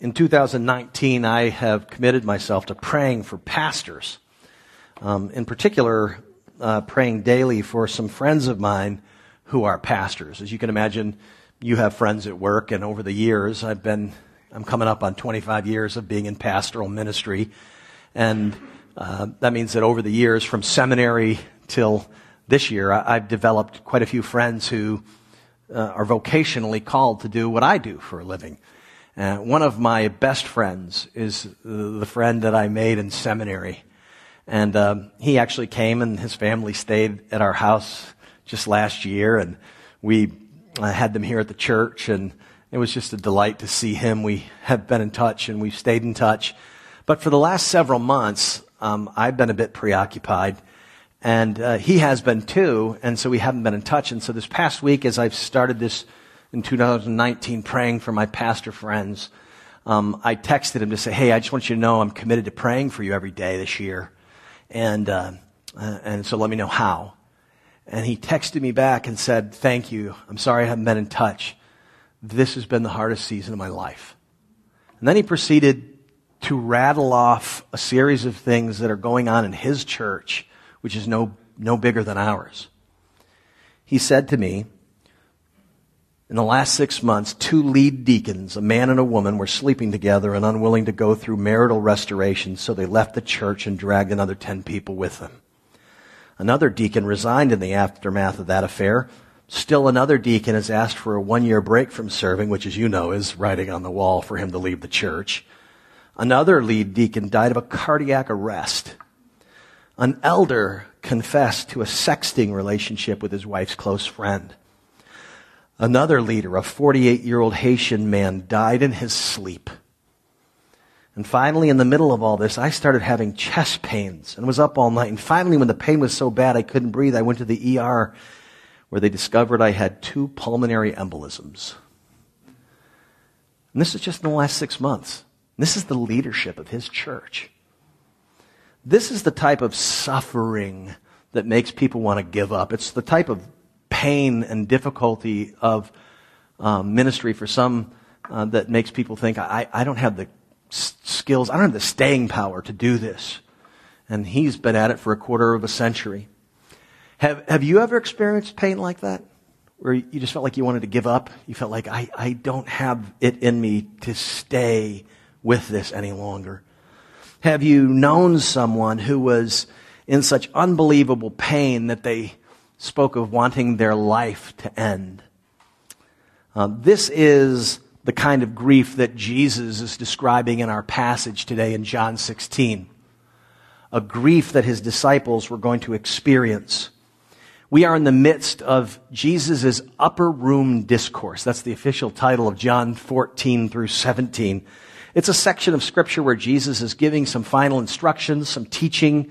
in 2019, I have committed myself to praying for pastors. Um, in particular, uh, praying daily for some friends of mine who are pastors. As you can imagine, you have friends at work, and over the years, I've been, I'm coming up on 25 years of being in pastoral ministry. And uh, that means that over the years, from seminary till this year, I, have developed quite a few friends who uh, are vocationally called to do what I do for a living. Uh, one of my best friends is the friend that I made in seminary. And um, he actually came and his family stayed at our house just last year. And we uh, had them here at the church. And it was just a delight to see him. We have been in touch and we've stayed in touch. But for the last several months, um, I've been a bit preoccupied. And uh, he has been too. And so we haven't been in touch. And so this past week, as I've started this in 2019 praying for my pastor friends, um, I texted him to say, "Hey, I just want you to know I'm committed to praying for you every day this year, and uh, uh, and so let me know how." And he texted me back and said, "Thank you. I'm sorry I haven't been in touch. This has been the hardest season of my life." And then he proceeded to rattle off a series of things that are going on in his church, which is no no bigger than ours. He said to me, in the last six months, two lead deacons, a man and a woman, were sleeping together and unwilling to go through marital restoration, so they left the church and dragged another 10 people with them. Another deacon resigned in the aftermath of that affair. Still another deacon has asked for a one year break from serving, which, as you know, is writing on the wall for him to leave the church. Another lead deacon died of a cardiac arrest. An elder confessed to a sexting relationship with his wife's close friend. Another leader, a 48 year old Haitian man, died in his sleep. And finally, in the middle of all this, I started having chest pains and was up all night. And finally, when the pain was so bad I couldn't breathe, I went to the ER where they discovered I had two pulmonary embolisms. And this is just in the last six months. This is the leadership of his church. This is the type of suffering that makes people want to give up. It's the type of pain and difficulty of um, ministry for some uh, that makes people think, I, I don't have the skills, I don't have the staying power to do this. And he's been at it for a quarter of a century. Have, have you ever experienced pain like that? Where you just felt like you wanted to give up? You felt like, I, I don't have it in me to stay with this any longer. Have you known someone who was in such unbelievable pain that they spoke of wanting their life to end. Uh, this is the kind of grief that Jesus is describing in our passage today in John 16. A grief that his disciples were going to experience. We are in the midst of Jesus' upper room discourse. That's the official title of John 14 through 17. It's a section of scripture where Jesus is giving some final instructions, some teaching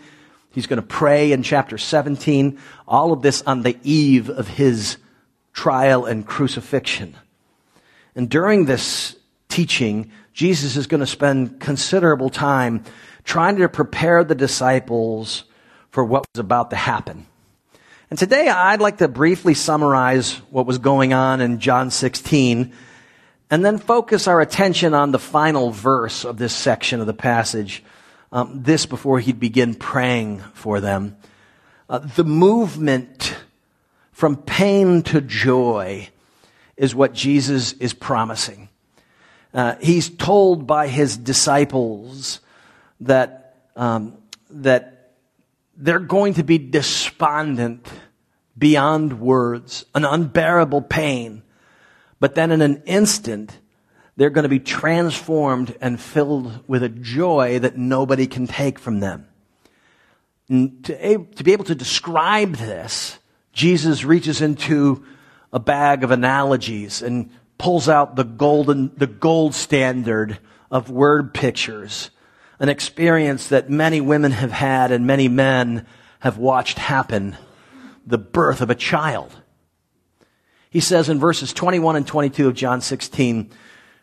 He's going to pray in chapter 17. All of this on the eve of his trial and crucifixion. And during this teaching, Jesus is going to spend considerable time trying to prepare the disciples for what was about to happen. And today I'd like to briefly summarize what was going on in John 16 and then focus our attention on the final verse of this section of the passage um, this before he'd begin praying for them. Uh, the movement from pain to joy is what Jesus is promising. Uh, he's told by his disciples that um, that they're going to be despondent beyond words, an unbearable pain. But then in an instant, they're going to be transformed and filled with a joy that nobody can take from them. And to, to be able to describe this, Jesus reaches into a bag of analogies and pulls out the golden, the gold standard of word pictures, an experience that many women have had and many men have watched happen, the birth of a child. He says in verses 21 and 22 of John 16,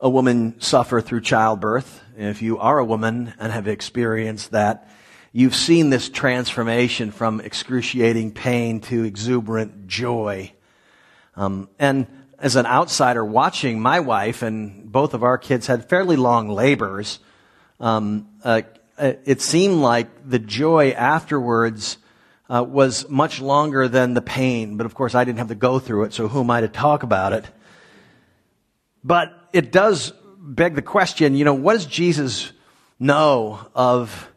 a woman suffer through childbirth, if you are a woman and have experienced that, you've seen this transformation from excruciating pain to exuberant joy. Um, and as an outsider watching my wife and both of our kids had fairly long labors, um, uh, it seemed like the joy afterwards uh, was much longer than the pain. But of course, I didn't have to go through it, so who am I to talk about it? But it does beg the question, you know, what does Jesus know of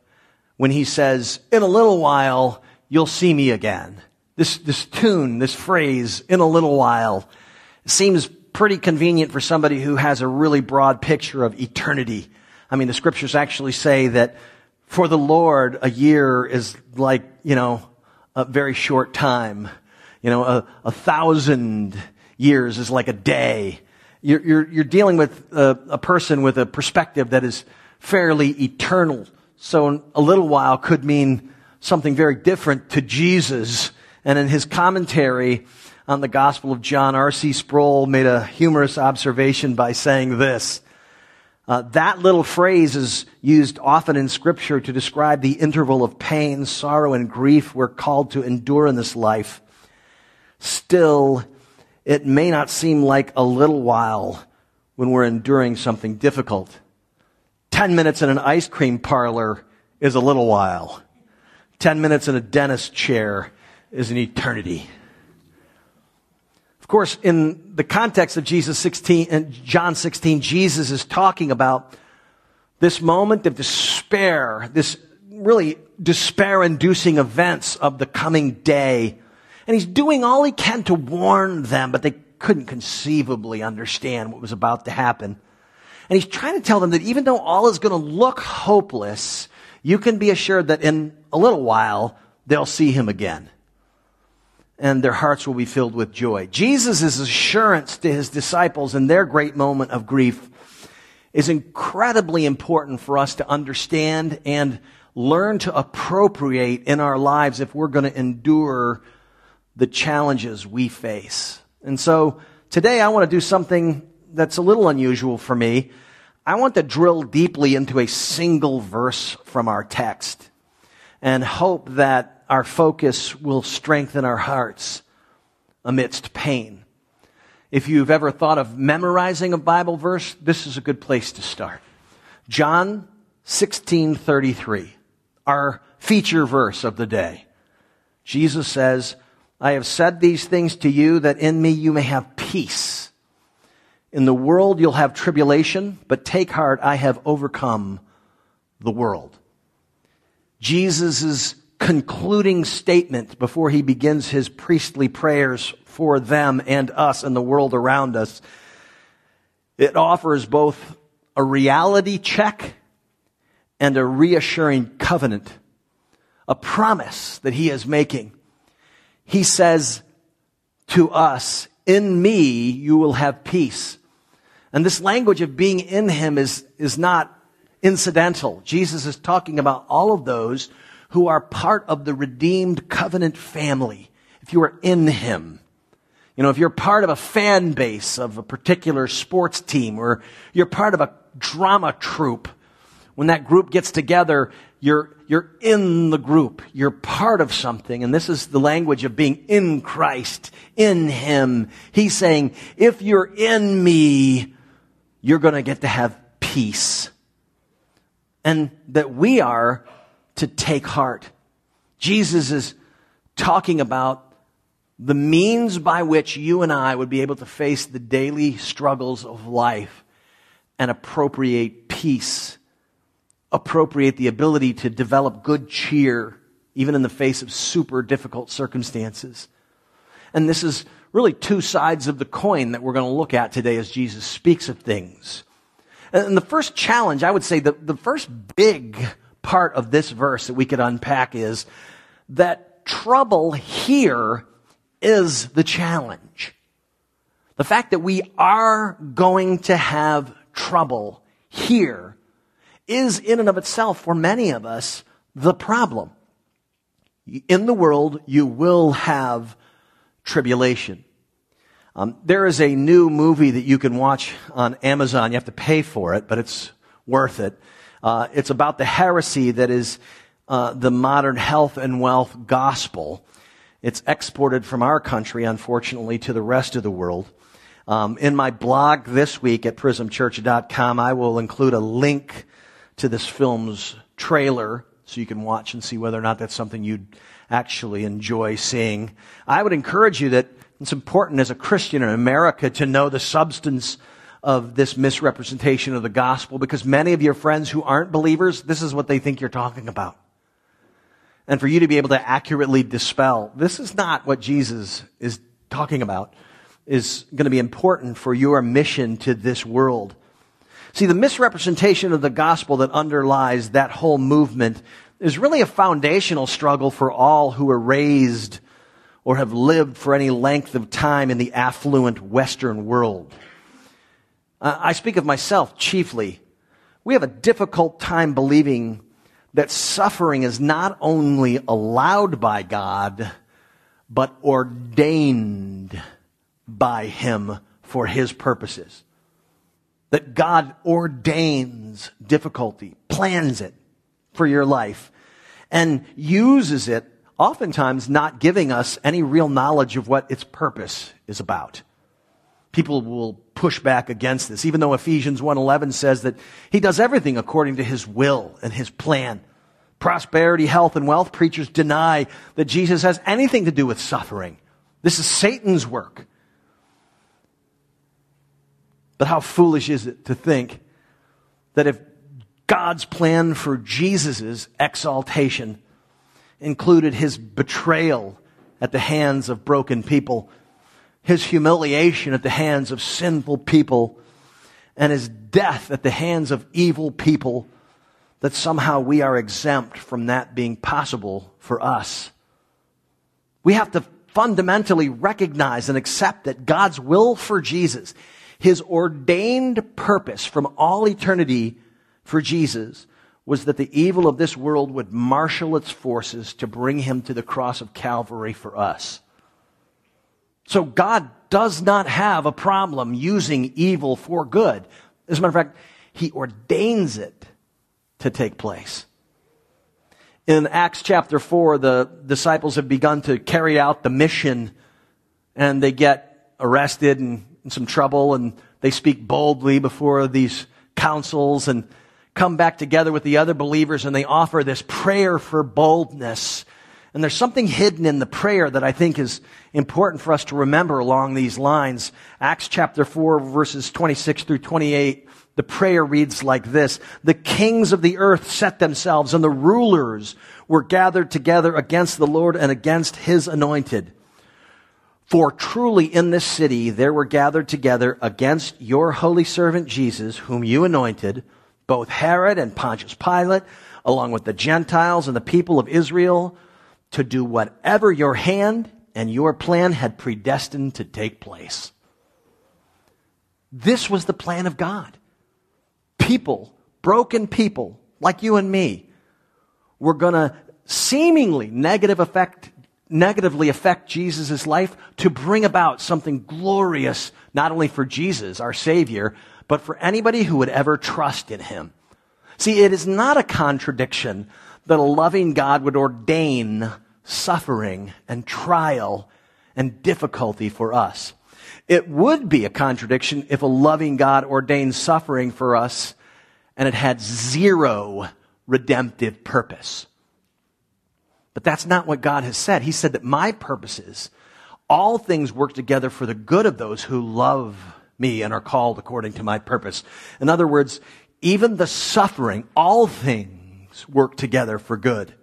when he says, in a little while, you'll see me again? This, this tune, this phrase, in a little while, seems pretty convenient for somebody who has a really broad picture of eternity. I mean, the scriptures actually say that for the Lord, a year is like, you know, a very short time. You know, a, a thousand years is like a day. You're, you're, you're dealing with a, a person with a perspective that is fairly eternal. So a little while could mean something very different to Jesus. And in his commentary on the Gospel of John, R.C. Sproul made a humorous observation by saying this. Uh, that little phrase is used often in Scripture to describe the interval of pain, sorrow, and grief we're called to endure in this life. Still, it may not seem like a little while when we're enduring something difficult. Ten minutes in an ice cream parlor is a little while. Ten minutes in a dentist chair is an eternity. Of course, in the context of Jesus 16 and John 16, Jesus is talking about this moment of despair, this really despair inducing events of the coming day and he's doing all he can to warn them, but they couldn't conceivably understand what was about to happen. And he's trying to tell them that even though all is going to look hopeless, you can be assured that in a little while, they'll see him again. And their hearts will be filled with joy. Jesus' assurance to his disciples in their great moment of grief is incredibly important for us to understand and learn to appropriate in our lives if we're going to endure the challenges we face. And so today I want to do something that's a little unusual for me. I want to drill deeply into a single verse from our text and hope that our focus will strengthen our hearts amidst pain. If you've ever thought of memorizing a Bible verse, this is a good place to start. John 16:33, our feature verse of the day. Jesus says, I have said these things to you that in me you may have peace. In the world you'll have tribulation, but take heart, I have overcome the world. Jesus' concluding statement before he begins his priestly prayers for them and us and the world around us, it offers both a reality check and a reassuring covenant, a promise that he is making he says to us, in me you will have peace. And this language of being in him is, is not incidental. Jesus is talking about all of those who are part of the redeemed covenant family. If you are in him, you know, if you're part of a fan base of a particular sports team or you're part of a drama troupe, when that group gets together, you're, you're in the group. You're part of something. And this is the language of being in Christ, in Him. He's saying, if you're in me, you're going to get to have peace. And that we are to take heart. Jesus is talking about the means by which you and I would be able to face the daily struggles of life and appropriate peace appropriate the ability to develop good cheer, even in the face of super difficult circumstances. And this is really two sides of the coin that we're going to look at today as Jesus speaks of things. And the first challenge, I would say, the, the first big part of this verse that we could unpack is that trouble here is the challenge. The fact that we are going to have trouble here is in and of itself, for many of us, the problem. In the world, you will have tribulation. Um, there is a new movie that you can watch on Amazon. You have to pay for it, but it's worth it. Uh, it's about the heresy that is uh, the modern health and wealth gospel. It's exported from our country, unfortunately, to the rest of the world. Um, in my blog this week at prismchurch.com, I will include a link to this film's trailer so you can watch and see whether or not that's something you'd actually enjoy seeing. I would encourage you that it's important as a Christian in America to know the substance of this misrepresentation of the gospel because many of your friends who aren't believers, this is what they think you're talking about. And for you to be able to accurately dispel, this is not what Jesus is talking about, is going to be important for your mission to this world. See, the misrepresentation of the gospel that underlies that whole movement is really a foundational struggle for all who are raised or have lived for any length of time in the affluent Western world. Uh, I speak of myself chiefly. We have a difficult time believing that suffering is not only allowed by God, but ordained by Him for His purposes that God ordains difficulty, plans it for your life, and uses it, oftentimes not giving us any real knowledge of what its purpose is about. People will push back against this, even though Ephesians 1.11 says that he does everything according to his will and his plan. Prosperity, health, and wealth preachers deny that Jesus has anything to do with suffering. This is Satan's work. But how foolish is it to think that if God's plan for Jesus' exaltation included his betrayal at the hands of broken people, his humiliation at the hands of sinful people, and his death at the hands of evil people, that somehow we are exempt from that being possible for us. We have to fundamentally recognize and accept that God's will for Jesus his ordained purpose from all eternity for Jesus was that the evil of this world would marshal its forces to bring him to the cross of Calvary for us. So God does not have a problem using evil for good. As a matter of fact, he ordains it to take place. In Acts chapter 4, the disciples have begun to carry out the mission and they get arrested and in some trouble and they speak boldly before these councils and come back together with the other believers and they offer this prayer for boldness. And there's something hidden in the prayer that I think is important for us to remember along these lines. Acts chapter 4 verses 26 through 28. The prayer reads like this. The kings of the earth set themselves and the rulers were gathered together against the Lord and against his anointed. For truly in this city there were gathered together against your holy servant Jesus, whom you anointed, both Herod and Pontius Pilate, along with the Gentiles and the people of Israel, to do whatever your hand and your plan had predestined to take place. This was the plan of God. People, broken people, like you and me, were going to seemingly negative effect, negatively affect Jesus' life to bring about something glorious, not only for Jesus, our Savior, but for anybody who would ever trust in Him. See, it is not a contradiction that a loving God would ordain suffering and trial and difficulty for us. It would be a contradiction if a loving God ordained suffering for us and it had zero redemptive purpose. But that's not what God has said. He said that my purposes, all things work together for the good of those who love me and are called according to my purpose. In other words, even the suffering, all things work together for good.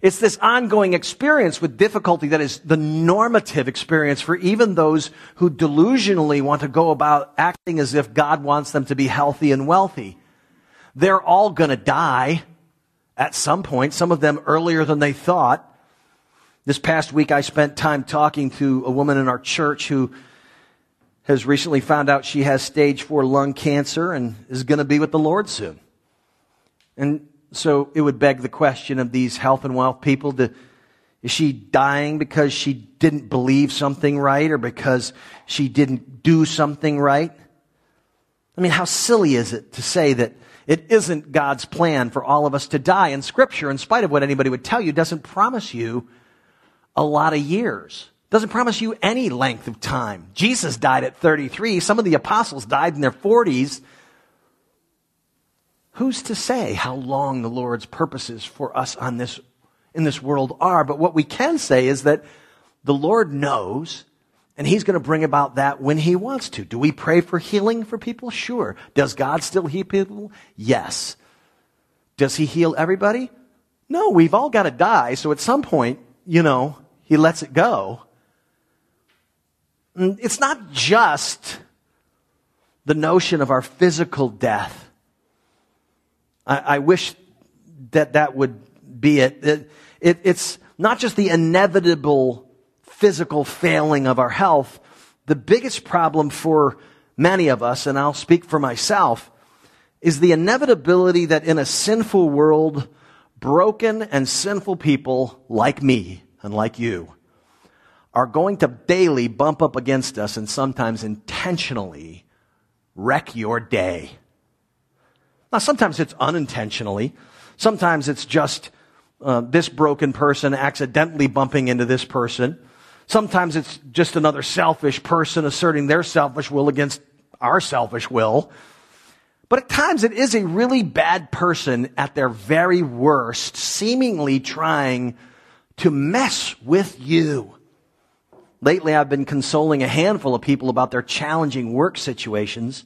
It's this ongoing experience with difficulty that is the normative experience for even those who delusionally want to go about acting as if God wants them to be healthy and wealthy. They're all gonna die at some point, some of them earlier than they thought. This past week, I spent time talking to a woman in our church who has recently found out she has stage four lung cancer and is going to be with the Lord soon. And so it would beg the question of these health and wealth people to, is she dying because she didn't believe something right or because she didn't do something right? I mean, how silly is it to say that it isn't God's plan for all of us to die? And Scripture, in spite of what anybody would tell you, doesn't promise you a lot of years. Doesn't promise you any length of time. Jesus died at 33. Some of the apostles died in their 40s. Who's to say how long the Lord's purposes for us on this, in this world are? But what we can say is that the Lord knows and he's going to bring about that when he wants to. Do we pray for healing for people? Sure. Does God still heal people? Yes. Does he heal everybody? No, we've all got to die. So at some point, you know, he lets it go. Mm, it's not just the notion of our physical death. I, I wish that that would be it. it, it it's not just the inevitable physical failing of our health, the biggest problem for many of us, and I'll speak for myself, is the inevitability that in a sinful world, broken and sinful people like me and like you are going to daily bump up against us and sometimes intentionally wreck your day. Now, sometimes it's unintentionally. Sometimes it's just uh, this broken person accidentally bumping into this person. Sometimes it's just another selfish person asserting their selfish will against our selfish will. But at times it is a really bad person at their very worst, seemingly trying to mess with you. Lately, I've been consoling a handful of people about their challenging work situations,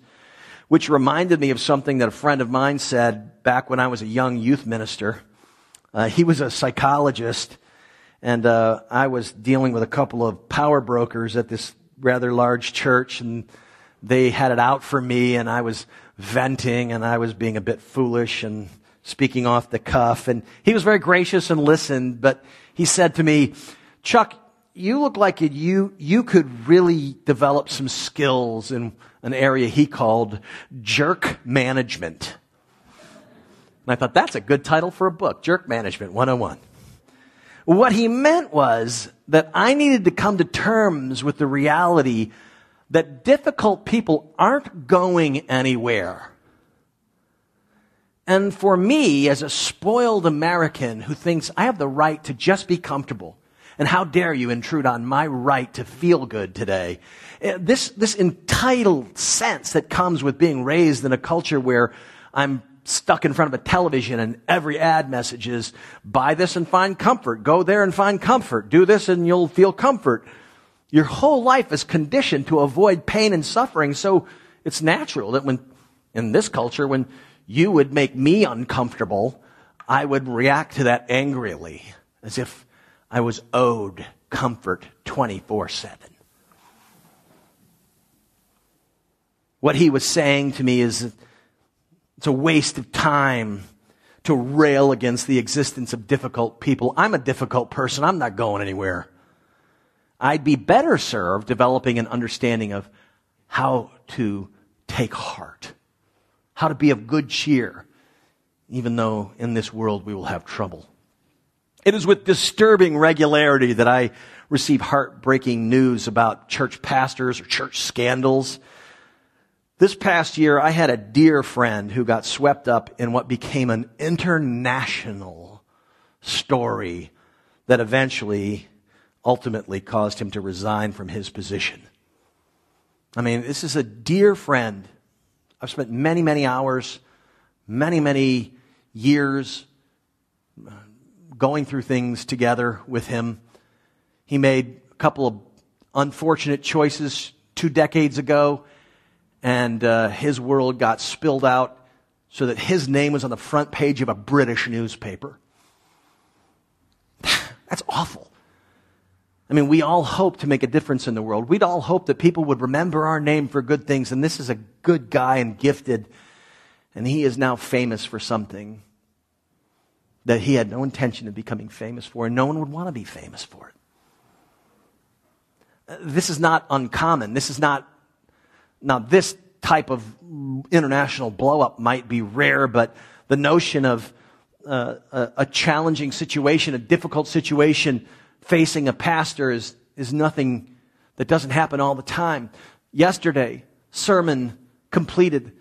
which reminded me of something that a friend of mine said back when I was a young youth minister. Uh, he was a psychologist and uh, I was dealing with a couple of power brokers at this rather large church, and they had it out for me, and I was venting, and I was being a bit foolish and speaking off the cuff. And he was very gracious and listened, but he said to me, Chuck, you look like you, you could really develop some skills in an area he called jerk management. And I thought, that's a good title for a book, Jerk Management 101. What he meant was that I needed to come to terms with the reality that difficult people aren't going anywhere. And for me, as a spoiled American who thinks I have the right to just be comfortable, and how dare you intrude on my right to feel good today? Eh, this, this entitled sense that comes with being raised in a culture where I'm stuck in front of a television and every ad message is buy this and find comfort. Go there and find comfort. Do this and you'll feel comfort. Your whole life is conditioned to avoid pain and suffering. So it's natural that when, in this culture, when you would make me uncomfortable, I would react to that angrily as if I was owed comfort 24 7. What he was saying to me is it's a waste of time to rail against the existence of difficult people. I'm a difficult person. I'm not going anywhere. I'd be better served developing an understanding of how to take heart, how to be of good cheer, even though in this world we will have trouble. It is with disturbing regularity that I receive heartbreaking news about church pastors or church scandals this past year, I had a dear friend who got swept up in what became an international story that eventually, ultimately caused him to resign from his position. I mean, this is a dear friend. I've spent many, many hours, many, many years uh, going through things together with him. He made a couple of unfortunate choices two decades ago and uh, his world got spilled out so that his name was on the front page of a British newspaper. That's awful. I mean, we all hope to make a difference in the world. We'd all hope that people would remember our name for good things, and this is a good guy and gifted, and he is now famous for something that he had no intention of becoming famous for, and no one would want to be famous for it. This is not uncommon. This is not now, this type of international blowup might be rare, but the notion of uh, a, a challenging situation, a difficult situation facing a pastor is, is nothing that doesn't happen all the time. Yesterday, sermon completed.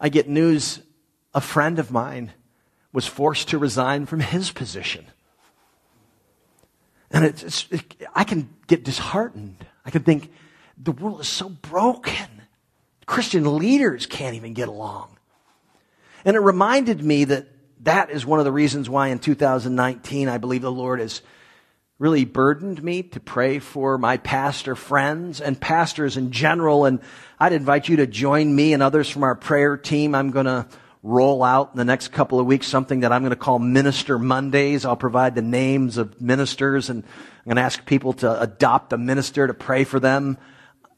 I get news a friend of mine was forced to resign from his position. And it's, it's it, I can get disheartened. I can think, the world is so broken. Christian leaders can't even get along. And it reminded me that that is one of the reasons why in 2019 I believe the Lord has really burdened me to pray for my pastor friends and pastors in general. And I'd invite you to join me and others from our prayer team. I'm going to roll out in the next couple of weeks something that I'm going to call Minister Mondays. I'll provide the names of ministers and I'm going to ask people to adopt a minister to pray for them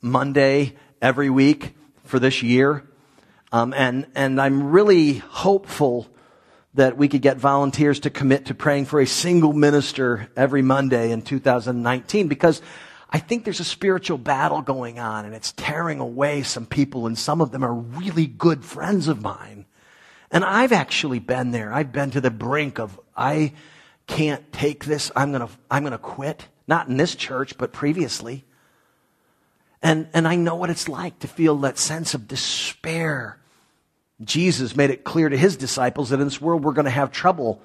Monday every week for this year. Um, and, and I'm really hopeful that we could get volunteers to commit to praying for a single minister every Monday in 2019 because I think there's a spiritual battle going on and it's tearing away some people and some of them are really good friends of mine. And I've actually been there. I've been to the brink of, I can't take this. I'm going to, I'm going to quit. Not in this church, but previously. And, and I know what it's like to feel that sense of despair. Jesus made it clear to his disciples that in this world we're going to have trouble.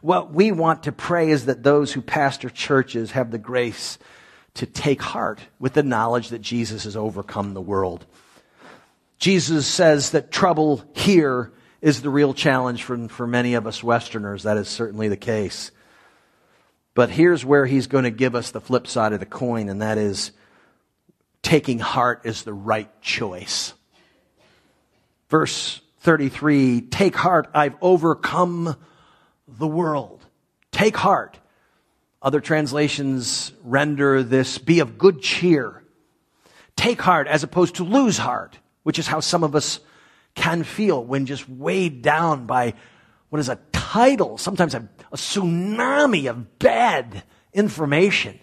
What we want to pray is that those who pastor churches have the grace to take heart with the knowledge that Jesus has overcome the world. Jesus says that trouble here is the real challenge for, for many of us Westerners. That is certainly the case. But here's where he's going to give us the flip side of the coin, and that is taking heart is the right choice. Verse 33 Take heart, I've overcome the world. Take heart. Other translations render this be of good cheer. Take heart as opposed to lose heart, which is how some of us can feel when just weighed down by what is a tidal, sometimes a, a tsunami of bad information.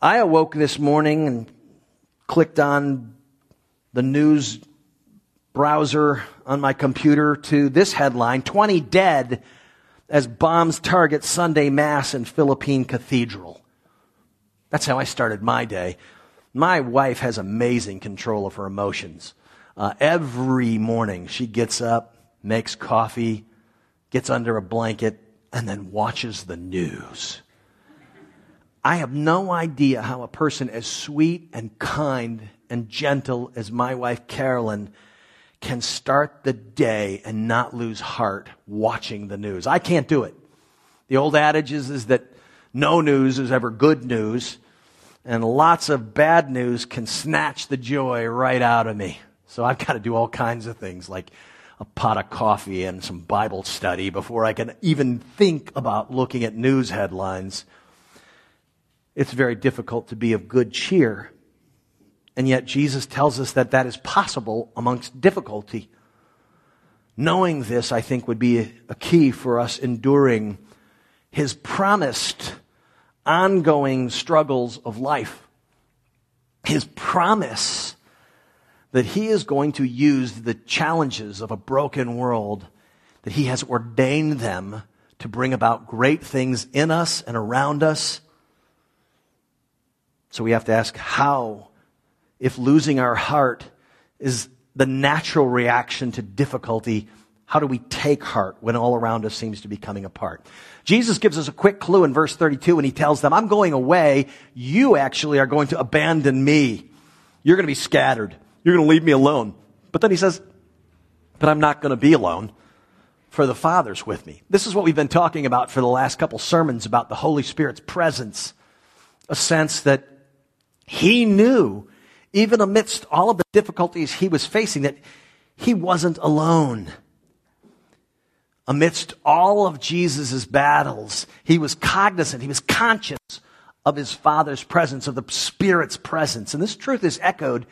I awoke this morning and clicked on the news browser on my computer to this headline 20 dead as bombs target Sunday Mass in Philippine Cathedral. That's how I started my day. My wife has amazing control of her emotions. Uh, every morning she gets up, makes coffee, gets under a blanket, and then watches the news. I have no idea how a person as sweet and kind and gentle as my wife Carolyn can start the day and not lose heart watching the news. I can't do it. The old adage is, is that no news is ever good news, and lots of bad news can snatch the joy right out of me. So I've got to do all kinds of things like a pot of coffee and some Bible study before I can even think about looking at news headlines. It's very difficult to be of good cheer. And yet Jesus tells us that that is possible amongst difficulty. Knowing this, I think, would be a key for us enduring his promised ongoing struggles of life. His promise that he is going to use the challenges of a broken world, that he has ordained them to bring about great things in us and around us. So we have to ask how, if losing our heart is the natural reaction to difficulty, how do we take heart when all around us seems to be coming apart? Jesus gives us a quick clue in verse 32 when he tells them, I'm going away. You actually are going to abandon me. You're going to be scattered. You're going to leave me alone. But then he says, But I'm not going to be alone, for the Father's with me. This is what we've been talking about for the last couple sermons about the Holy Spirit's presence. A sense that he knew, even amidst all of the difficulties he was facing, that he wasn't alone. Amidst all of Jesus' battles, he was cognizant, he was conscious of his Father's presence, of the Spirit's presence. And this truth is echoed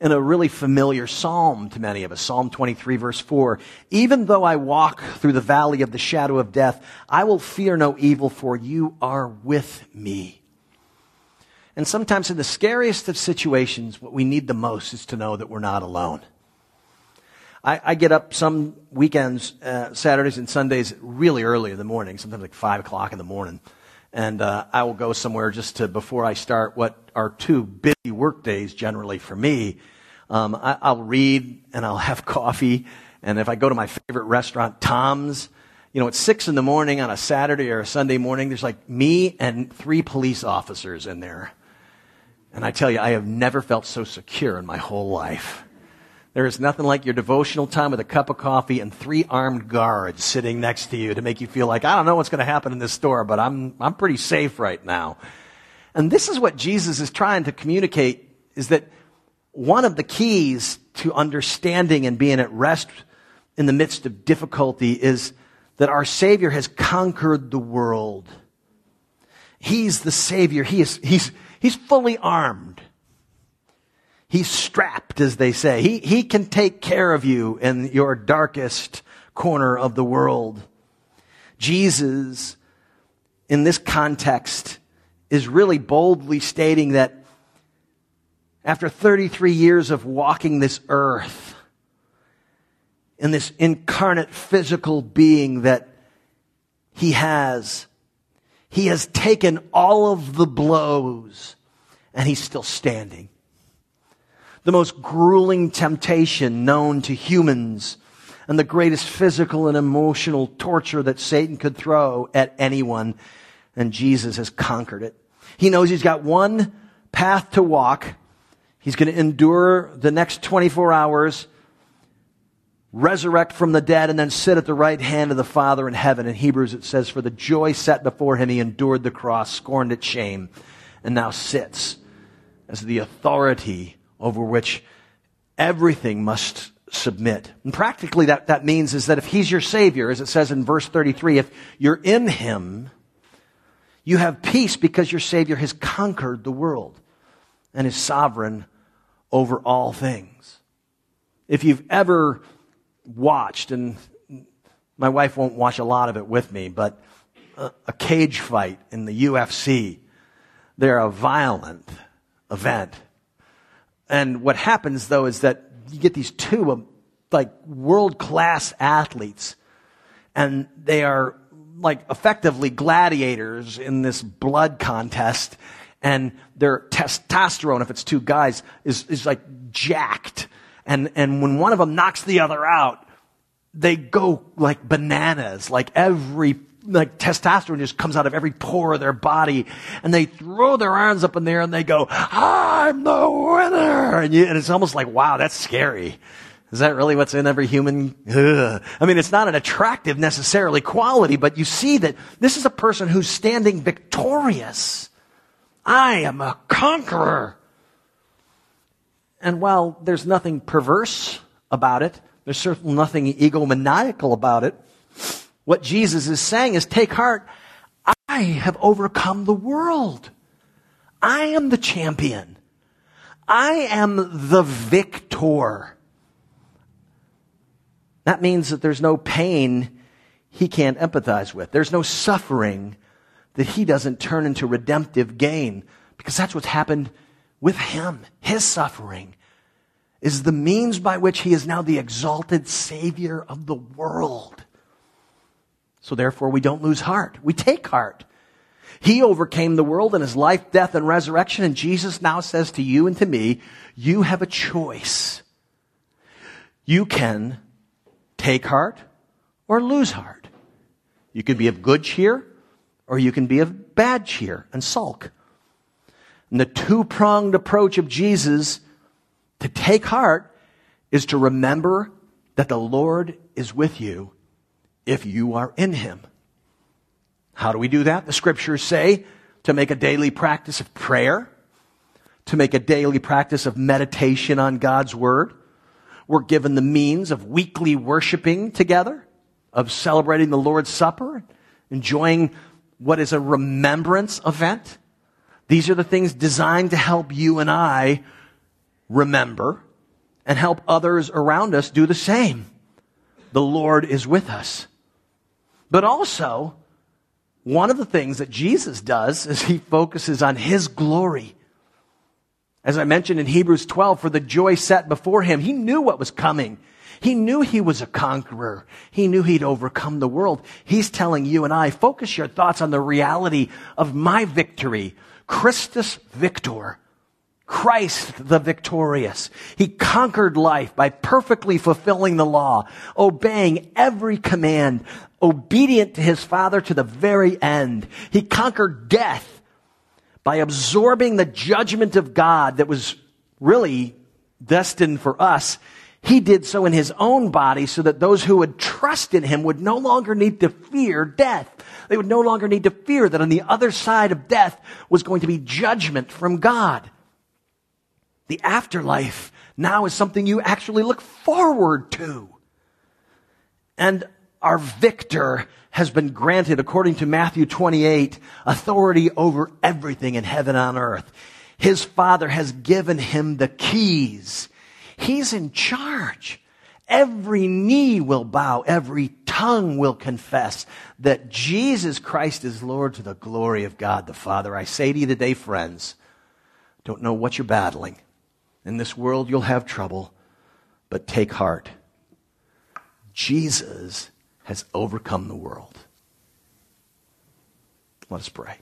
in a really familiar psalm to many of us. Psalm 23 verse 4. Even though I walk through the valley of the shadow of death, I will fear no evil for you are with me. And sometimes in the scariest of situations, what we need the most is to know that we're not alone. I, I get up some weekends, uh, Saturdays and Sundays, really early in the morning, sometimes like five o'clock in the morning. And uh, I will go somewhere just to, before I start what are two busy work days generally for me. Um, I, I'll read and I'll have coffee. And if I go to my favorite restaurant, Tom's, you know, it's six in the morning on a Saturday or a Sunday morning. There's like me and three police officers in there. And I tell you, I have never felt so secure in my whole life. There is nothing like your devotional time with a cup of coffee and three armed guards sitting next to you to make you feel like, I don't know what's going to happen in this store, but I'm, I'm pretty safe right now. And this is what Jesus is trying to communicate is that one of the keys to understanding and being at rest in the midst of difficulty is that our Savior has conquered the world. He's the Savior. He is, he's, he's fully armed. He's strapped, as they say. He, he can take care of you in your darkest corner of the world. Jesus, in this context, is really boldly stating that after 33 years of walking this earth, in this incarnate physical being that he has, he has taken all of the blows and he's still standing the most grueling temptation known to humans and the greatest physical and emotional torture that Satan could throw at anyone. And Jesus has conquered it. He knows he's got one path to walk. He's going to endure the next 24 hours, resurrect from the dead, and then sit at the right hand of the Father in heaven. In Hebrews it says, For the joy set before him, he endured the cross, scorned its shame, and now sits as the authority over which everything must submit. And practically that, that means is that if he's your savior, as it says in verse 33, if you're in him, you have peace because your savior has conquered the world and is sovereign over all things. If you've ever watched, and my wife won't watch a lot of it with me, but a, a cage fight in the UFC, they're a violent event and what happens though is that you get these two um, like world class athletes and they are like effectively gladiators in this blood contest and their testosterone, if it's two guys, is, is like jacked. And, and when one of them knocks the other out, they go like bananas. Like every like testosterone just comes out of every pore of their body and they throw their arms up in the air and they go, I'm the winner. And, you, and it's almost like, wow, that's scary. Is that really what's in every human? Ugh. I mean, it's not an attractive necessarily quality, but you see that this is a person who's standing victorious. I am a conqueror. And while there's nothing perverse about it, there's certainly nothing egomaniacal about it. What Jesus is saying is take heart. I have overcome the world. I am the champion. I am the victor. That means that there's no pain he can't empathize with. There's no suffering that he doesn't turn into redemptive gain because that's what's happened with him. His suffering is the means by which he is now the exalted savior of the world. So therefore, we don't lose heart. We take heart. He overcame the world in his life, death, and resurrection. And Jesus now says to you and to me, you have a choice. You can take heart or lose heart. You can be of good cheer or you can be of bad cheer and sulk. And the two pronged approach of Jesus to take heart is to remember that the Lord is with you if you are in him. How do we do that? The scriptures say to make a daily practice of prayer, to make a daily practice of meditation on God's word. We're given the means of weekly worshiping together, of celebrating the Lord's Supper, enjoying what is a remembrance event. These are the things designed to help you and I remember and help others around us do the same. The Lord is with us. But also, one of the things that Jesus does is he focuses on his glory. As I mentioned in Hebrews 12, for the joy set before him, he knew what was coming. He knew he was a conqueror. He knew he'd overcome the world. He's telling you and I, focus your thoughts on the reality of my victory. Christus Victor. Christ the victorious. He conquered life by perfectly fulfilling the law, obeying every command, obedient to his Father to the very end. He conquered death by absorbing the judgment of God that was really destined for us, he did so in his own body so that those who would trust in him would no longer need to fear death. They would no longer need to fear that on the other side of death was going to be judgment from God. The afterlife now is something you actually look forward to. And our victor has been granted, according to Matthew 28, authority over everything in heaven and on earth. His father has given him the keys. He's in charge. Every knee will bow, every tongue will confess that Jesus Christ is Lord to the glory of God the Father. I say to you today, friends, don't know what you're battling. In this world, you'll have trouble, but take heart. Jesus has overcome the world. Let us pray.